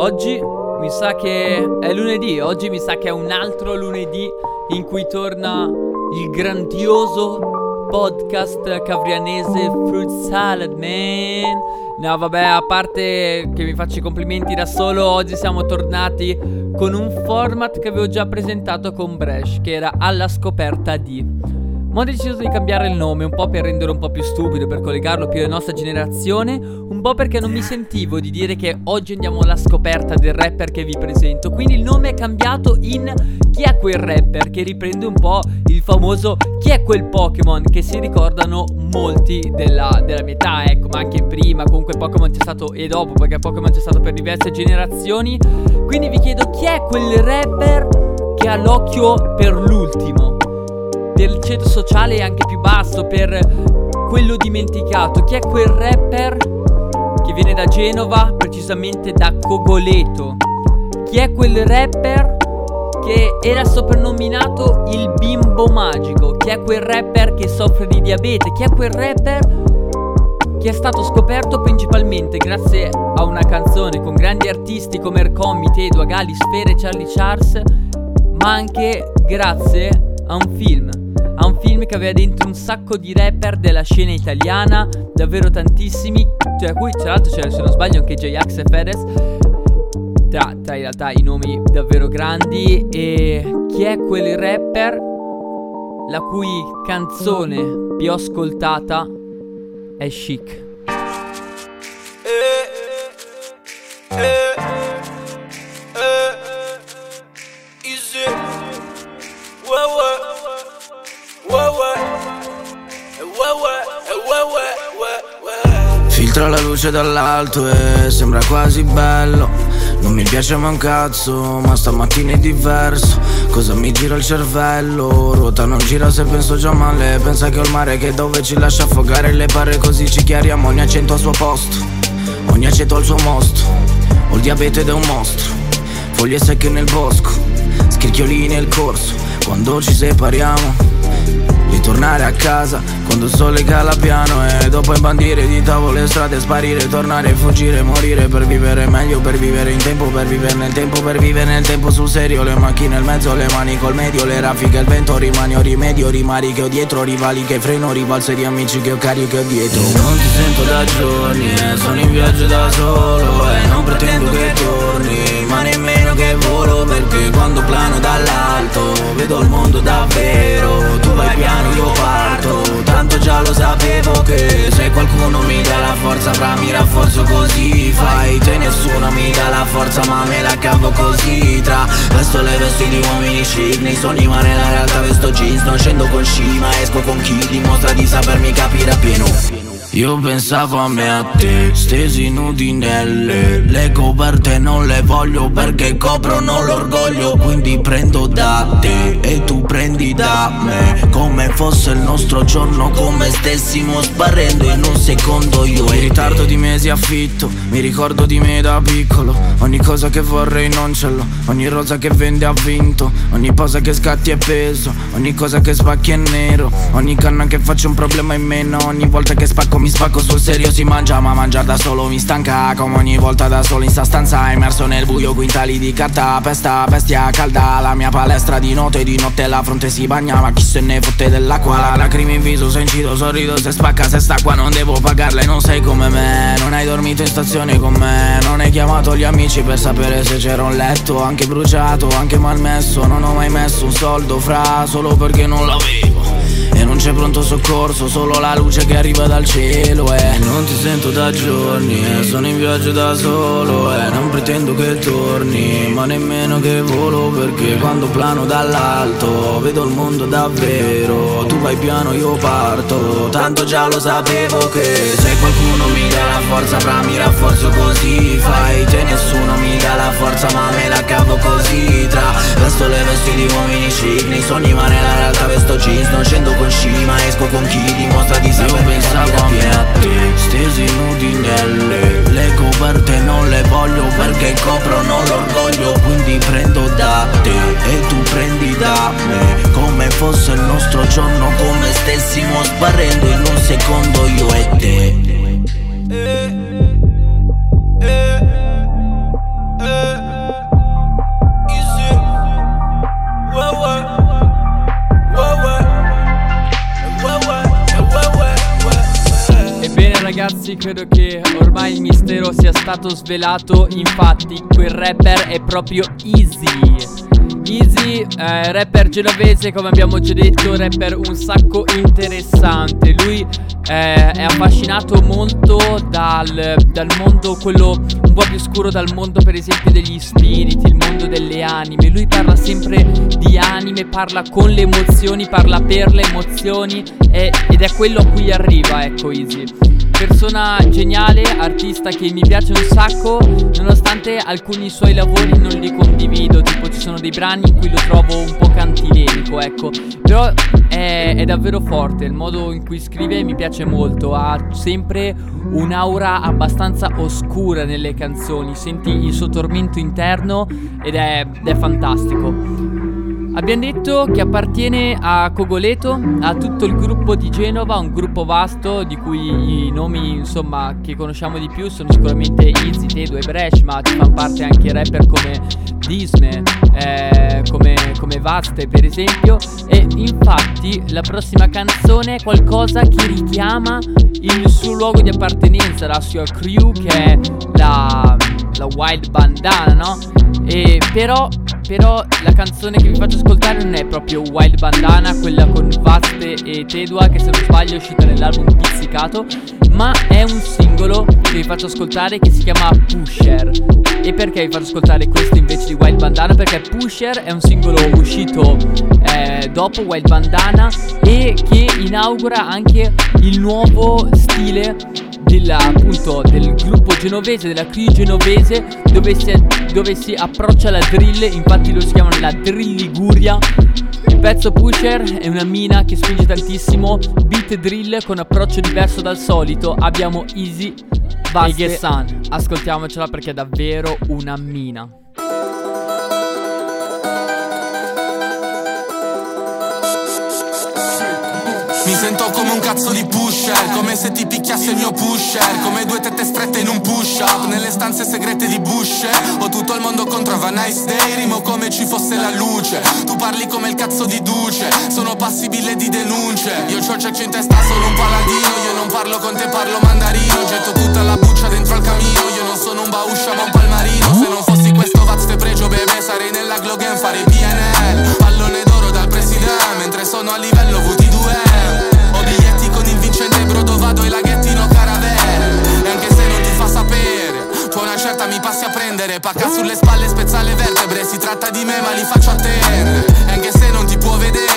Oggi mi sa che è lunedì, oggi mi sa che è un altro lunedì in cui torna il grandioso podcast cavrianese Fruit Salad Man. No, vabbè, a parte che mi faccio i complimenti da solo, oggi siamo tornati con un format che avevo già presentato con Bresh, che era alla scoperta di. Ma ho deciso di cambiare il nome, un po' per renderlo un po' più stupido, per collegarlo più alla nostra generazione, un po' perché non mi sentivo di dire che oggi andiamo alla scoperta del rapper che vi presento. Quindi il nome è cambiato in Chi è quel rapper? Che riprende un po' il famoso Chi è quel Pokémon che si ricordano molti della, della mia età, ecco, ma anche prima, comunque Pokémon c'è stato e dopo, perché Pokémon c'è stato per diverse generazioni. Quindi vi chiedo chi è quel rapper che ha l'occhio per l'ultimo del ceto sociale anche più basso, per quello dimenticato. Chi è quel rapper che viene da Genova, precisamente da Cogoleto? Chi è quel rapper che era soprannominato il bimbo magico? Chi è quel rapper che soffre di diabete? Chi è quel rapper che è stato scoperto principalmente grazie a una canzone con grandi artisti come Ercomi, Tedo, Agali, Sfere Charlie Charles, ma anche grazie a un film a un film che aveva dentro un sacco di rapper della scena italiana, davvero tantissimi, tra cui tra l'altro c'era se non sbaglio anche J-Ax e Fedez, tra, tra in realtà i nomi davvero grandi e chi è quel rapper la cui canzone più ascoltata è Chic. Luce dall'alto e sembra quasi bello. Non mi piace ma un cazzo, ma stamattina è diverso. Cosa mi gira il cervello? Ruota non gira se penso già male. Pensa che ho il mare che dove ci lascia affogare le pare così ci chiariamo. Ogni accento al suo posto, ogni aceto al suo mostro. Ho il diabete ed è un mostro. Foglie secche nel bosco, scricchiolini nel corso Quando ci separiamo Ritornare a casa quando il sole cala piano E dopo imbandire di tavole strade Sparire, tornare, fuggire, morire Per vivere meglio, per vivere in tempo Per vivere nel tempo, per vivere nel tempo sul serio Le macchine nel mezzo, le mani col medio Le raffiche, il vento, rimani o rimedio Rimari che ho dietro, rivali che freno Rivalse di amici che ho carico e dietro. Non ti sento da giorni, eh, sono in viaggio da solo E non pretendo che torni, ma nemmeno che volo Perché quando plano dall'alto Vedo il mondo davvero. Tu vai piano, io parto. Tanto già lo sapevo che Se qualcuno mi dà la forza fra mi rafforzo così. Fai te nessuno mi dà la forza ma me la cavo così. Tra vesto le vesti di uomini chic Nei sogni ma nella realtà vesto jeans. Non scendo con sci ma esco con chi dimostra di sapermi capire appieno io pensavo a me a te, stesi nudi nelle. Le coperte non le voglio perché coprono l'orgoglio Quindi prendo da te e tu prendi da me. Come fosse il nostro giorno, come stessimo sparendo in un secondo io In ritardo di mesi affitto, mi ricordo di me da piccolo. Ogni cosa che vorrei non ce l'ho, ogni rosa che vende ha vinto. Ogni posa che scatti è peso, ogni cosa che spacchi è nero. Ogni canna che faccio un problema in meno, ogni volta che spacco mi spacco sul serio si mangia ma mangiare da solo mi stanca. Come ogni volta da solo in sta stanza immerso nel buio quintali di carta Pesta, bestia calda. La mia palestra di notte Di notte la fronte si bagna ma chi se ne fotte dell'acqua? La lacrime in viso se incido sorrido se spacca Se sta qua non devo pagarla e non sei come me. Non hai dormito in stazione con me Non hai chiamato gli amici per sapere se c'era un letto Anche bruciato, anche malmesso. Non ho mai messo un soldo fra solo perché non l'avevo. e non c'è pronto soccorso, solo la luce che arriva dal cielo eh. non ti sento da giorni, eh. sono in viaggio da solo eh. non pretendo che torni, ma nemmeno che volo Perché quando plano dall'alto vedo il mondo davvero Tu vai piano, io parto, tanto già lo sapevo che Se qualcuno mi dà la forza, fra mi rafforzo così Fai te nessuno mi dà la forza, ma me la cavo così Tra vesto le vesti di uomini chic, nei sogni ma nella realtà vesto jeans Non scendo con sci ma esco con chi dimostra di saper pensavo a me a te Stesi nudi nelle Le coperte non le voglio perché coprono l'orgoglio Quindi prendo da te e tu prendi da me. Come fosse il nostro giorno come stessimo sparendo in un secondo io e te credo che ormai il mistero sia stato svelato. Infatti, quel rapper è proprio Easy. Easy, eh, rapper genovese, come abbiamo già detto, rapper un sacco interessante. Lui eh, è affascinato molto dal, dal, mondo, quello un po' più scuro, dal mondo per esempio degli spiriti, il mondo delle anime. Lui parla sempre di anime, parla con le emozioni, parla per le emozioni e, ed è quello a cui arriva, ecco Easy persona geniale, artista che mi piace un sacco, nonostante alcuni suoi lavori non li condivido, tipo ci sono dei brani in cui lo trovo un po' cantilenico, ecco, però è, è davvero forte, il modo in cui scrive mi piace molto, ha sempre un'aura abbastanza oscura nelle canzoni, senti il suo tormento interno ed è, è fantastico. Abbiamo detto che appartiene a Cogoleto, a tutto il gruppo di Genova, un gruppo vasto di cui i nomi insomma che conosciamo di più sono sicuramente Izzy, Tedo e Bresh, ma ci fanno parte anche rapper come Disney, eh, come, come Vaste per esempio. E infatti la prossima canzone è qualcosa che richiama il suo luogo di appartenenza, la sua crew che è la, la Wild Bandana, no? E però però la canzone che vi faccio ascoltare non è proprio Wild Bandana, quella con Vaste e Tedua, che se non sbaglio è uscita nell'album Pizzicato, ma è un singolo che vi faccio ascoltare che si chiama Pusher. E perché vi faccio ascoltare questo invece di Wild Bandana? Perché Pusher è un singolo uscito eh, dopo Wild Bandana e che inaugura anche il nuovo stile della, appunto, del gruppo genovese, della crew genovese, dove si, dove si approccia la drill, infatti lo si chiamano la drill Liguria. Il pezzo Pusher è una mina che spinge tantissimo, beat drill con approccio diverso dal solito. Abbiamo Easy, Vaste e Sun. Ascoltiamocela perché è davvero una mina. Mi sento come un cazzo di pusher Come se ti picchiasse il mio pusher Come due tette strette in un push up Nelle stanze segrete di Bush. Ho tutto il mondo contro a nice day Rimo come ci fosse la luce. Tu parli come il cazzo di Duce Sono passibile di denunce. Io c'ho ceccio in testa, sono un paladino Io non parlo con te, parlo mandarino. Getto tutta la buccia dentro al camino Io non sono un bauscia ma un palmarino. Se non fossi questo vaz te pregio bebè Sarei nella Glogen fare PNL Pallone d'oro dal presidente Mentre sono a livello VT2 brodo vado ai laghettino caravelle. E anche se non ti fa sapere Tu una certa mi passi a prendere. Pacca sulle spalle, spezza le vertebre Si tratta di me ma li faccio attendere E anche se non ti può vedere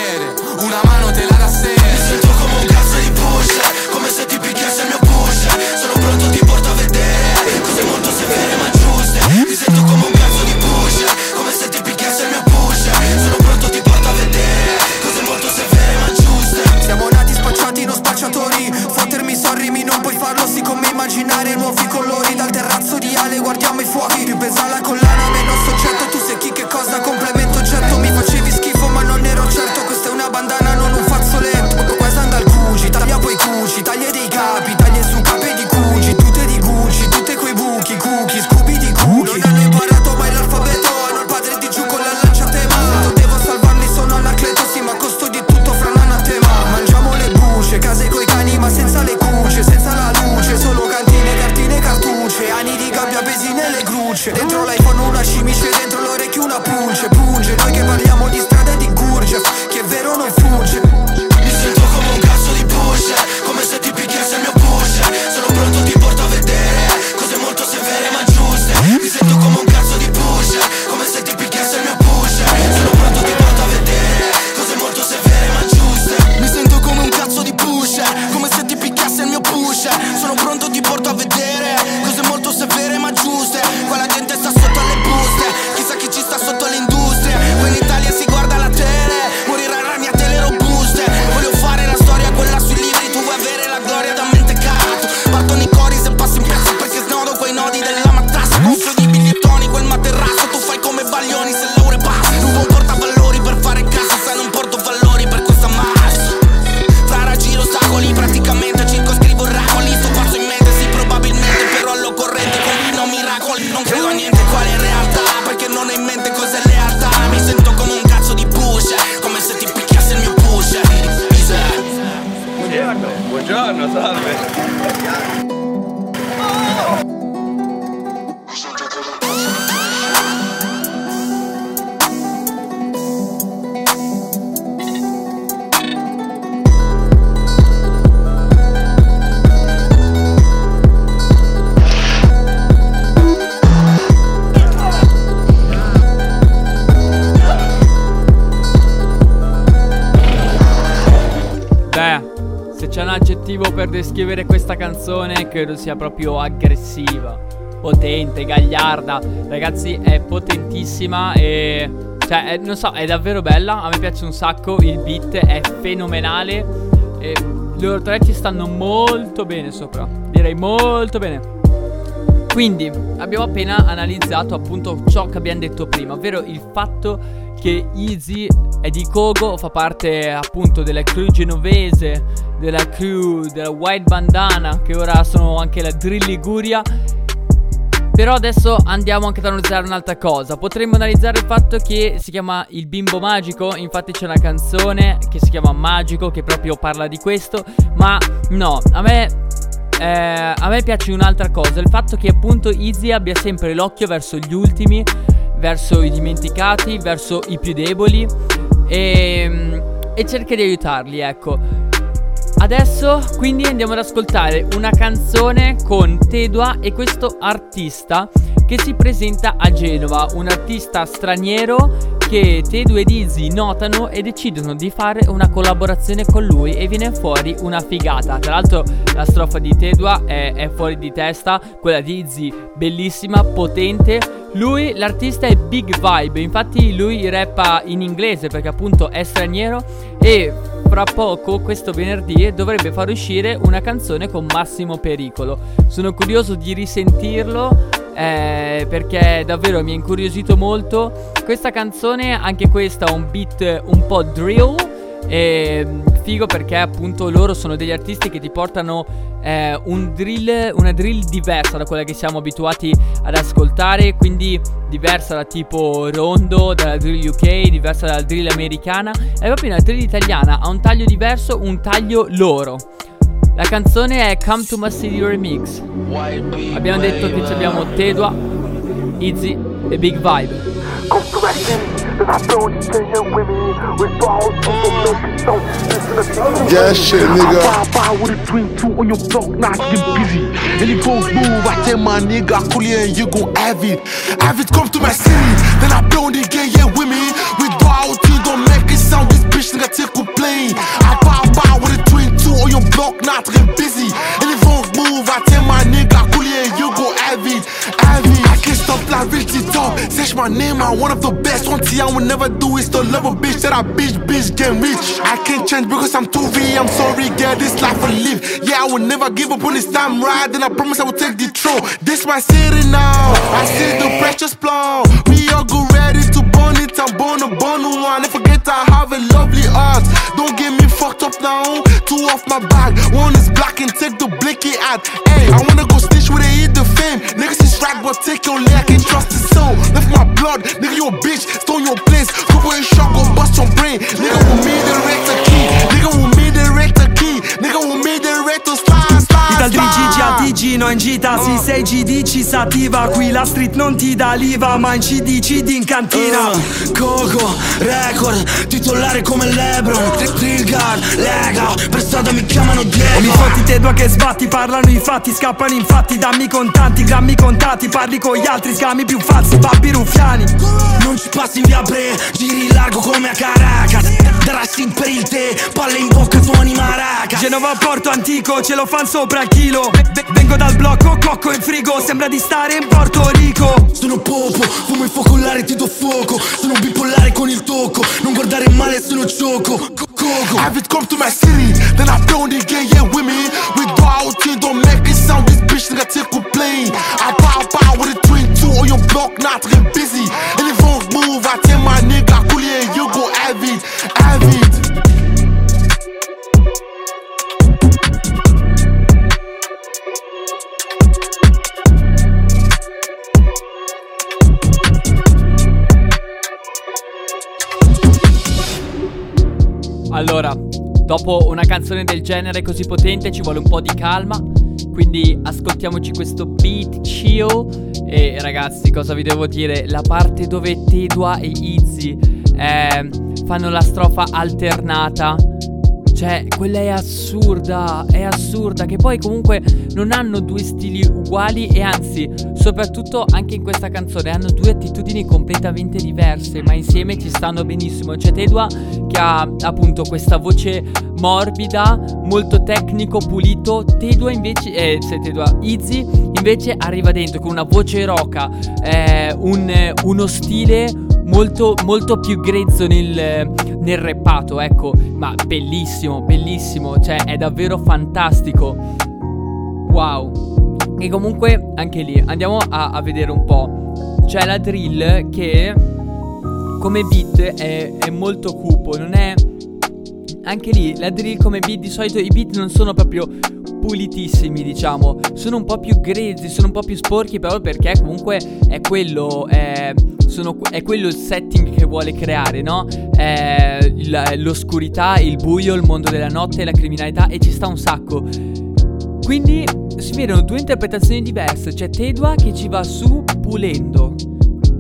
per descrivere questa canzone credo sia proprio aggressiva, potente, gagliarda. Ragazzi, è potentissima e cioè, è, non so, è davvero bella. A me piace un sacco. Il beat è fenomenale. E loro tre ci stanno molto bene sopra. Direi molto bene. Quindi abbiamo appena analizzato appunto ciò che abbiamo detto prima, ovvero il fatto che Easy è di Kogo, fa parte appunto della crew genovese, della crew della White Bandana, che ora sono anche la Drill Liguria. Però adesso andiamo anche ad analizzare un'altra cosa. Potremmo analizzare il fatto che si chiama Il Bimbo Magico. Infatti c'è una canzone che si chiama Magico che proprio parla di questo. Ma no, a me eh, a me piace un'altra cosa, il fatto che appunto Izzy abbia sempre l'occhio verso gli ultimi, verso i dimenticati, verso i più deboli e, e cerca di aiutarli, ecco. Adesso quindi andiamo ad ascoltare una canzone con Tedua e questo artista che si presenta a Genova, un artista straniero che Tedu ed Izzy notano e decidono di fare una collaborazione con lui e viene fuori una figata. Tra l'altro la strofa di Tedua è, è fuori di testa, quella di Izzy bellissima, potente. Lui, l'artista è Big Vibe, infatti lui rappa in inglese perché appunto è straniero e fra poco, questo venerdì, dovrebbe far uscire una canzone con Massimo Pericolo. Sono curioso di risentirlo eh, perché davvero mi ha incuriosito molto. Questa canzone, anche questa, ha un beat un po' drill. E figo perché appunto loro sono degli artisti che ti portano eh, un drill, una drill diversa da quella che siamo abituati ad ascoltare, quindi diversa da tipo Rondo, dalla drill UK, diversa dalla drill americana. È proprio una drill italiana, ha un taglio diverso, un taglio loro. La canzone è Come to My City Remix. Abbiamo detto che abbiamo Tedua, Izzy e Big Vibe. Come to my city, I you can hear with me With balls, Yeah, shit, nigga I buy with a twin two on your block, not get busy And you go move, I tell my nigga, cool and you gon' have it Have it come to my city, then I blow the gang, yeah, with me With balls, you don't make it sound, this bitch nigga take plane. I buy, buy with a twin two on your block, not get busy. You go move, I tell my nigga, cool and you it, have it. I can't stop like Richie Talk, search my name, I'm one of the best. One thing I will never do is to love a bitch that I bitch, bitch get rich. I can't change because I'm too real, I'm sorry, get this life I live. Yeah, I will never give up on this time ride And I promise I will take the throne This my city now, I see the precious plum We all go ready I'm born a born one And forget I have a lovely heart. Don't get me fucked up now Two off my bag, one is black and take the blicky out. Hey, I wanna go stitch where they eat the fame Niggas is right, but take your leg, I can't trust the soul Left my blood, nigga you a bitch, stole your place. Couple in shot, go bust your brain. Nigga with me the key Dal Gigi a Tigino in gita Sì, sei GD ci sativa Qui la street non ti dà l'IVA Ma in CD, CD in cantina. Uh, Coco, record, titolare come Lebron Drill guard, lega, per strada mi chiamano mi Diego fotti te due che sbatti Parlano i fatti, scappano infatti Dammi contanti, grammi contati Parli con gli altri, scammi più falsi Babbi ruffiani. Non ci passi in via Bre, giri largo come a Caracas. Darassi per il tè, palle in bocca, suoni maracas. Genova Porto Antico, ce lo fan sopra il chilo Vengo dal blocco, cocco in frigo Sembra di stare in Porto Rico Sono popo, fumo il focolare, ti do fuoco Sono bipolare con il tocco Non guardare male, sono gioco Co- Coco Have it come to my city, then I blow the gang, yeah, with me. We go out here, don't make it sound. This bitch nigga take plane. I bow bow with a twin two on your block, not get busy. And if you don't move, I Allora, dopo una canzone del genere così potente ci vuole un po' di calma. Quindi ascoltiamoci questo beat chill. E ragazzi, cosa vi devo dire? La parte dove Tedua e Izzy eh, fanno la strofa alternata. Cioè, quella è assurda, è assurda, che poi comunque non hanno due stili uguali e anzi soprattutto anche in questa canzone hanno due attitudini completamente diverse, ma insieme ci stanno benissimo. C'è Tedua che ha appunto questa voce morbida, molto tecnico, pulito. Tedua invece, eh, se Tedua, Izzy invece arriva dentro con una voce roca, eh, un, uno stile molto, molto più grezzo nel, nel reppato, ecco, ma bellissimo, bellissimo, cioè è davvero fantastico. Wow. E comunque anche lì andiamo a, a vedere un po'. C'è la drill che come beat è, è molto cupo, non è anche lì la drill come beat di solito i beat non sono proprio pulitissimi diciamo. Sono un po' più grezzi sono un po' più sporchi però perché comunque è quello è, sono, è quello il setting che vuole creare no? È l'oscurità il buio il mondo della notte la criminalità e ci sta un sacco quindi si vedono due interpretazioni diverse c'è Tedua che ci va su pulendo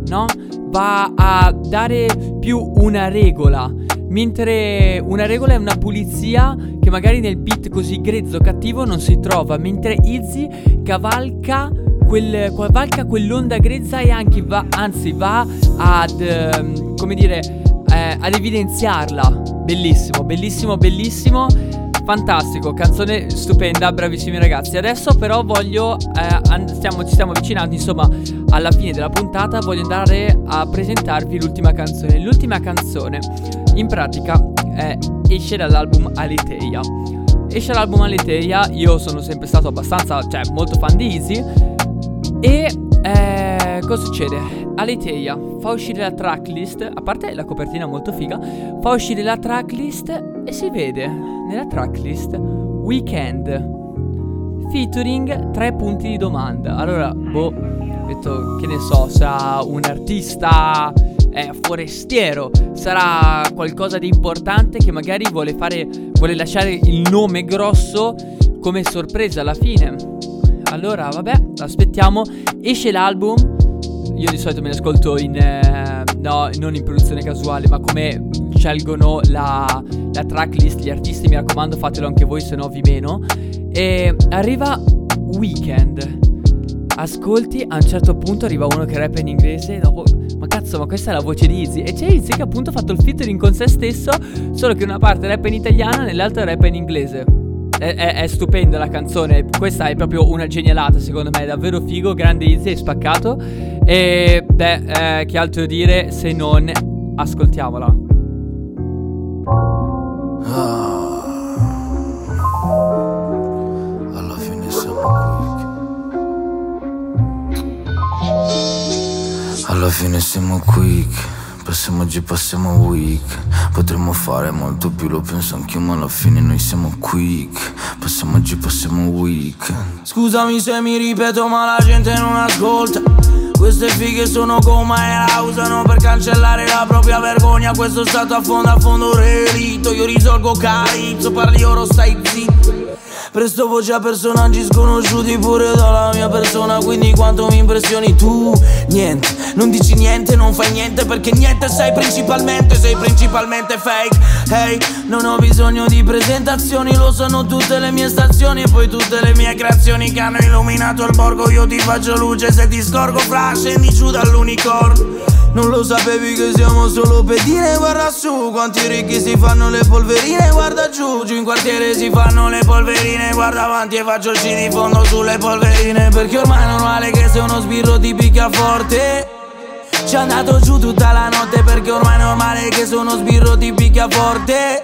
no va a dare più una regola Mentre una regola è una pulizia che magari nel beat così grezzo cattivo non si trova, mentre Izzy cavalca, quel, cavalca quell'onda grezza e anche va, anzi va ad, um, come dire, eh, ad evidenziarla. Bellissimo, bellissimo, bellissimo. Fantastico, canzone stupenda, bravissimi ragazzi. Adesso però voglio, eh, and- stiamo, ci stiamo avvicinando insomma alla fine della puntata, voglio andare a presentarvi l'ultima canzone. L'ultima canzone in pratica eh, esce dall'album Aliteia. Esce l'album Aliteia, io sono sempre stato abbastanza, cioè molto fan di Easy e eh, cosa succede? Aliteia fa uscire la tracklist, a parte la copertina molto figa, fa uscire la tracklist e si vede nella tracklist Weekend featuring tre punti di domanda. Allora, boh, detto che ne so, sarà un artista eh, forestiero, sarà qualcosa di importante che magari vuole fare, vuole lasciare il nome grosso come sorpresa alla fine. Allora, vabbè, aspettiamo. Esce l'album. Io di solito me ne ascolto in. Eh, no, non in produzione casuale, ma come scelgono la, la tracklist, gli artisti, mi raccomando, fatelo anche voi, se no vi meno. E arriva Weekend. Ascolti, a un certo punto arriva uno che rappa in inglese, dopo ma cazzo, ma questa è la voce di Izzy. E c'è Izzy che appunto ha fatto il featuring con se stesso, solo che una parte rappa in italiano nell'altra rappa in inglese. È, è, è, stupenda la canzone, questa è proprio una genialata secondo me, è davvero figo, grande Izzy, è spaccato. E beh, eh, che altro dire se non ascoltiamola. Ah, alla fine siamo qui. Alla fine siamo quick Passiamo oggi, passiamo week. Potremmo fare molto più, lo penso anch'io Ma alla fine noi siamo quick. Passiamo oggi, passiamo week. Scusami se mi ripeto ma la gente non ascolta. Queste fighe sono come e la usano per cancellare la propria vergogna. Questo stato a fondo a fondo relitto. Io risolgo carizzo, parli oro stai zitto Presto voce a personaggi sconosciuti pure dalla mia persona Quindi quanto mi impressioni tu? Niente, non dici niente, non fai niente Perché niente sei principalmente, sei principalmente fake. Hey, non ho bisogno di presentazioni Lo sanno tutte le mie stazioni E poi tutte le mie creazioni che hanno illuminato il borgo. Io ti faccio luce se ti scorgo fra Scendi giù dall'unicorno non lo sapevi che siamo solo pedine, guarda su Quanti ricchi si fanno le polverine, guarda giù Giù in quartiere si fanno le polverine Guarda avanti e faccio C di fondo sulle polverine Perché ormai è normale che se uno sbirro ti picchia forte. Ci è andato giù tutta la notte Perché ormai è normale che se uno sbirro ti picchia forte.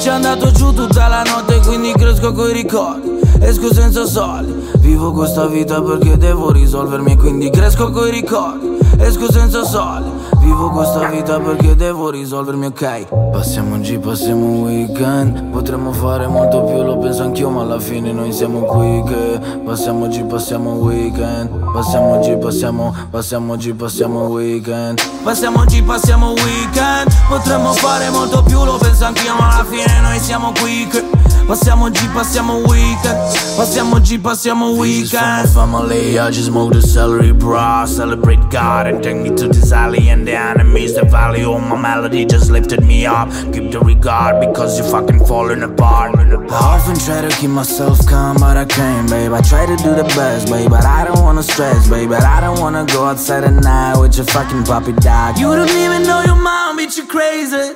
Ci è andato giù tutta la notte quindi cresco coi ricordi Esco senza soldi. Vivo questa vita perché devo risolvermi quindi cresco coi ricordi Esco senza soldi Vivo questa vita perché devo risolvermi, ok? Passiamo un G, passiamo un weekend. Potremmo fare molto più, lo penso anch'io Ma alla fine noi siamo qui che Passiamo G, passiamo un weekend. Passiamo G, passiamo, passiamo G, passiamo un weekend. Passiamo G, passiamo un weekend. Potremmo fare molto più, lo penso anch'io Ma alla fine noi siamo qui che Passiamo G, passiamo weekend. Passiamo G, passiamo weekend. family, I just smoke the celery bro Celebrate God and take me to this alley and then enemies. The value of my melody just lifted me up. Keep the regard because you're fucking falling apart. I often try to keep myself calm, but I can't, babe. I try to do the best, babe, but I don't wanna stress, babe. But I don't wanna go outside at night with your fucking puppy dog. You don't even know your mom, bitch, you crazy.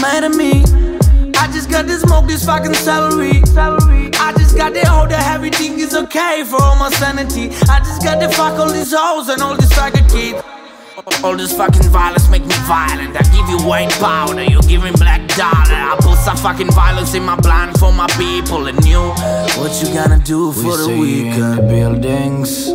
Mad at me. I just got to smoke this fucking celery. I just got to hold that everything is okay for all my sanity. I just got to fuck all these hoes and all these faggot kids. All this fucking violence make me violent. I give you white powder, you give me black dollar. I put some fucking violence in my blind for my people and you. What you gonna do for we the weekend? in the buildings,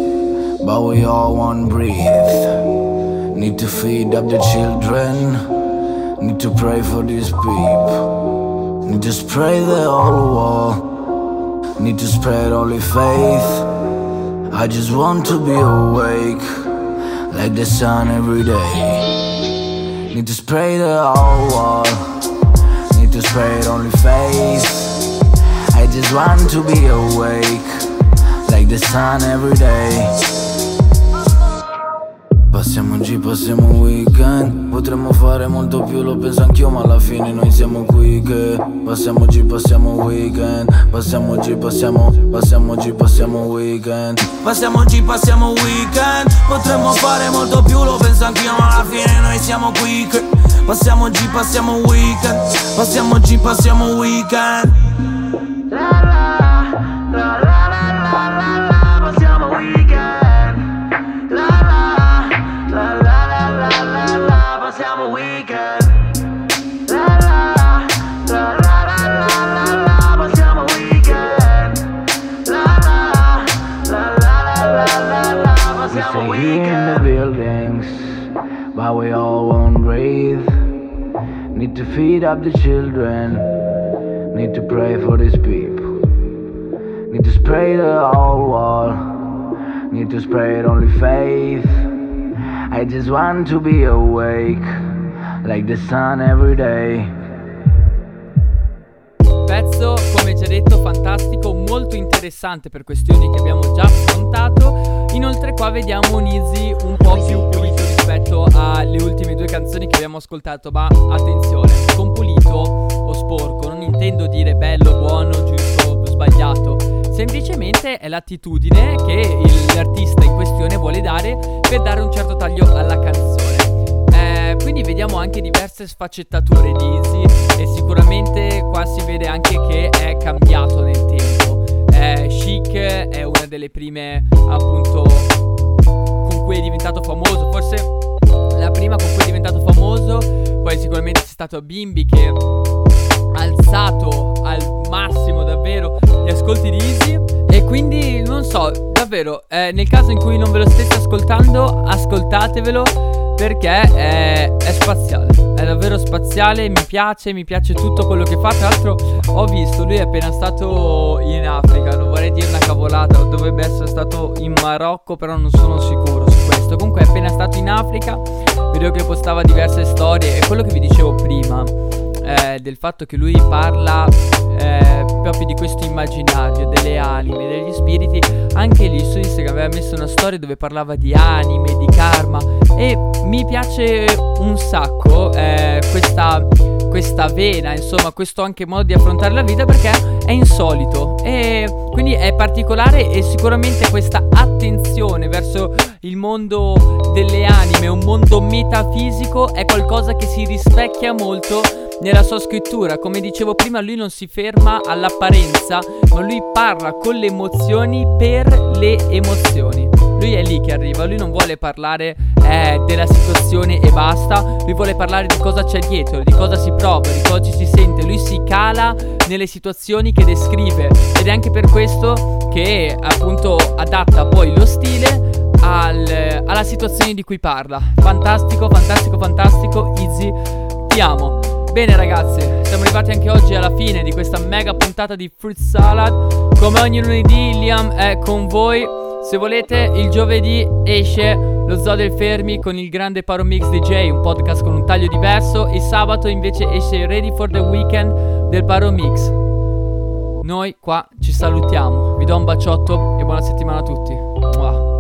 but we all want breathe. Need to feed up the children. Need to pray for these people. Need to spray the whole wall. Need to spread only faith. I just want to be awake like the sun every day. Need to spray the whole wall, need to spray it on your face. I just want to be awake, like the sun every day. Passiamo in G, passiamo un weekend. Potremmo fare molto più, lo penso anch'io Ma alla fine noi siamo qui che Passiamo G, passiamo un weekend. Passiamo G, passiamo, passiamo G, passiamo un weekend. Passiamo G, passiamo un weekend. Potremmo fare molto più, lo penso anch'io Ma alla fine noi siamo qui che Passiamo G, passiamo un weekend. Passiamo G, passiamo un weekend up the children. Need to pray for these people. Need to spray the whole wall. Need to spray it only faith. I just want to be awake, like the sun every day. Pezzo, come già detto, fantastico, molto interessante per questioni che abbiamo già affrontato. Inoltre qua vediamo un Easy un po' più pulito rispetto alle ultime due canzoni che abbiamo ascoltato, ma attenzione, con pulito o sporco non intendo dire bello, buono, giusto o sbagliato, semplicemente è l'attitudine che l'artista in questione vuole dare per dare un certo taglio alla canzone. Eh, quindi vediamo anche diverse sfaccettature di Easy e sicuramente qua si vede anche che è cambiato nel tempo. Eh, Chic è una delle prime appunto con cui è diventato famoso, forse la prima con cui è diventato famoso, poi sicuramente c'è stato Bimbi che ha alzato al massimo davvero gli ascolti di Easy e quindi non so, davvero, eh, nel caso in cui non ve lo stesse ascoltando, ascoltatevelo perché è, è, spaziale, è davvero spaziale, mi piace, mi piace tutto quello che fa. Tra l'altro ho visto, lui è appena stato in Africa, non vorrei dire una cavolata, dovrebbe essere stato in Marocco, però non sono sicuro questo. Comunque è appena stato in Africa, vedo che postava diverse storie e quello che vi dicevo prima eh, del fatto che lui parla eh, proprio di questo immaginario delle anime, degli spiriti. Anche lì su Instagram aveva messo una storia dove parlava di anime, di karma e mi piace un sacco eh, questa, questa vena, insomma, questo anche modo di affrontare la vita perché è insolito e quindi è particolare e sicuramente questa attenzione verso il mondo delle anime, un mondo metafisico, è qualcosa che si rispecchia molto nella sua scrittura, come dicevo prima, lui non si ferma all'apparenza, ma lui parla con le emozioni per le emozioni. Lui è lì che arriva, lui non vuole parlare eh, della situazione e basta, lui vuole parlare di cosa c'è dietro, di cosa si prova, di cosa ci si sente, lui si cala nelle situazioni che descrive. Ed è anche per questo che appunto adatta poi lo stile al, alla situazione di cui parla. Fantastico, fantastico, fantastico, Easy, ti amo. Bene ragazzi, siamo arrivati anche oggi alla fine di questa mega puntata di Fruit Salad. Come ogni lunedì Liam è con voi Se volete il giovedì esce lo Zoo del Fermi con il grande Paro Mix DJ Un podcast con un taglio diverso. Il sabato invece esce Ready for the Weekend del Paro Mix. Noi qua ci salutiamo. Vi do un baciotto e buona settimana a tutti. Mua.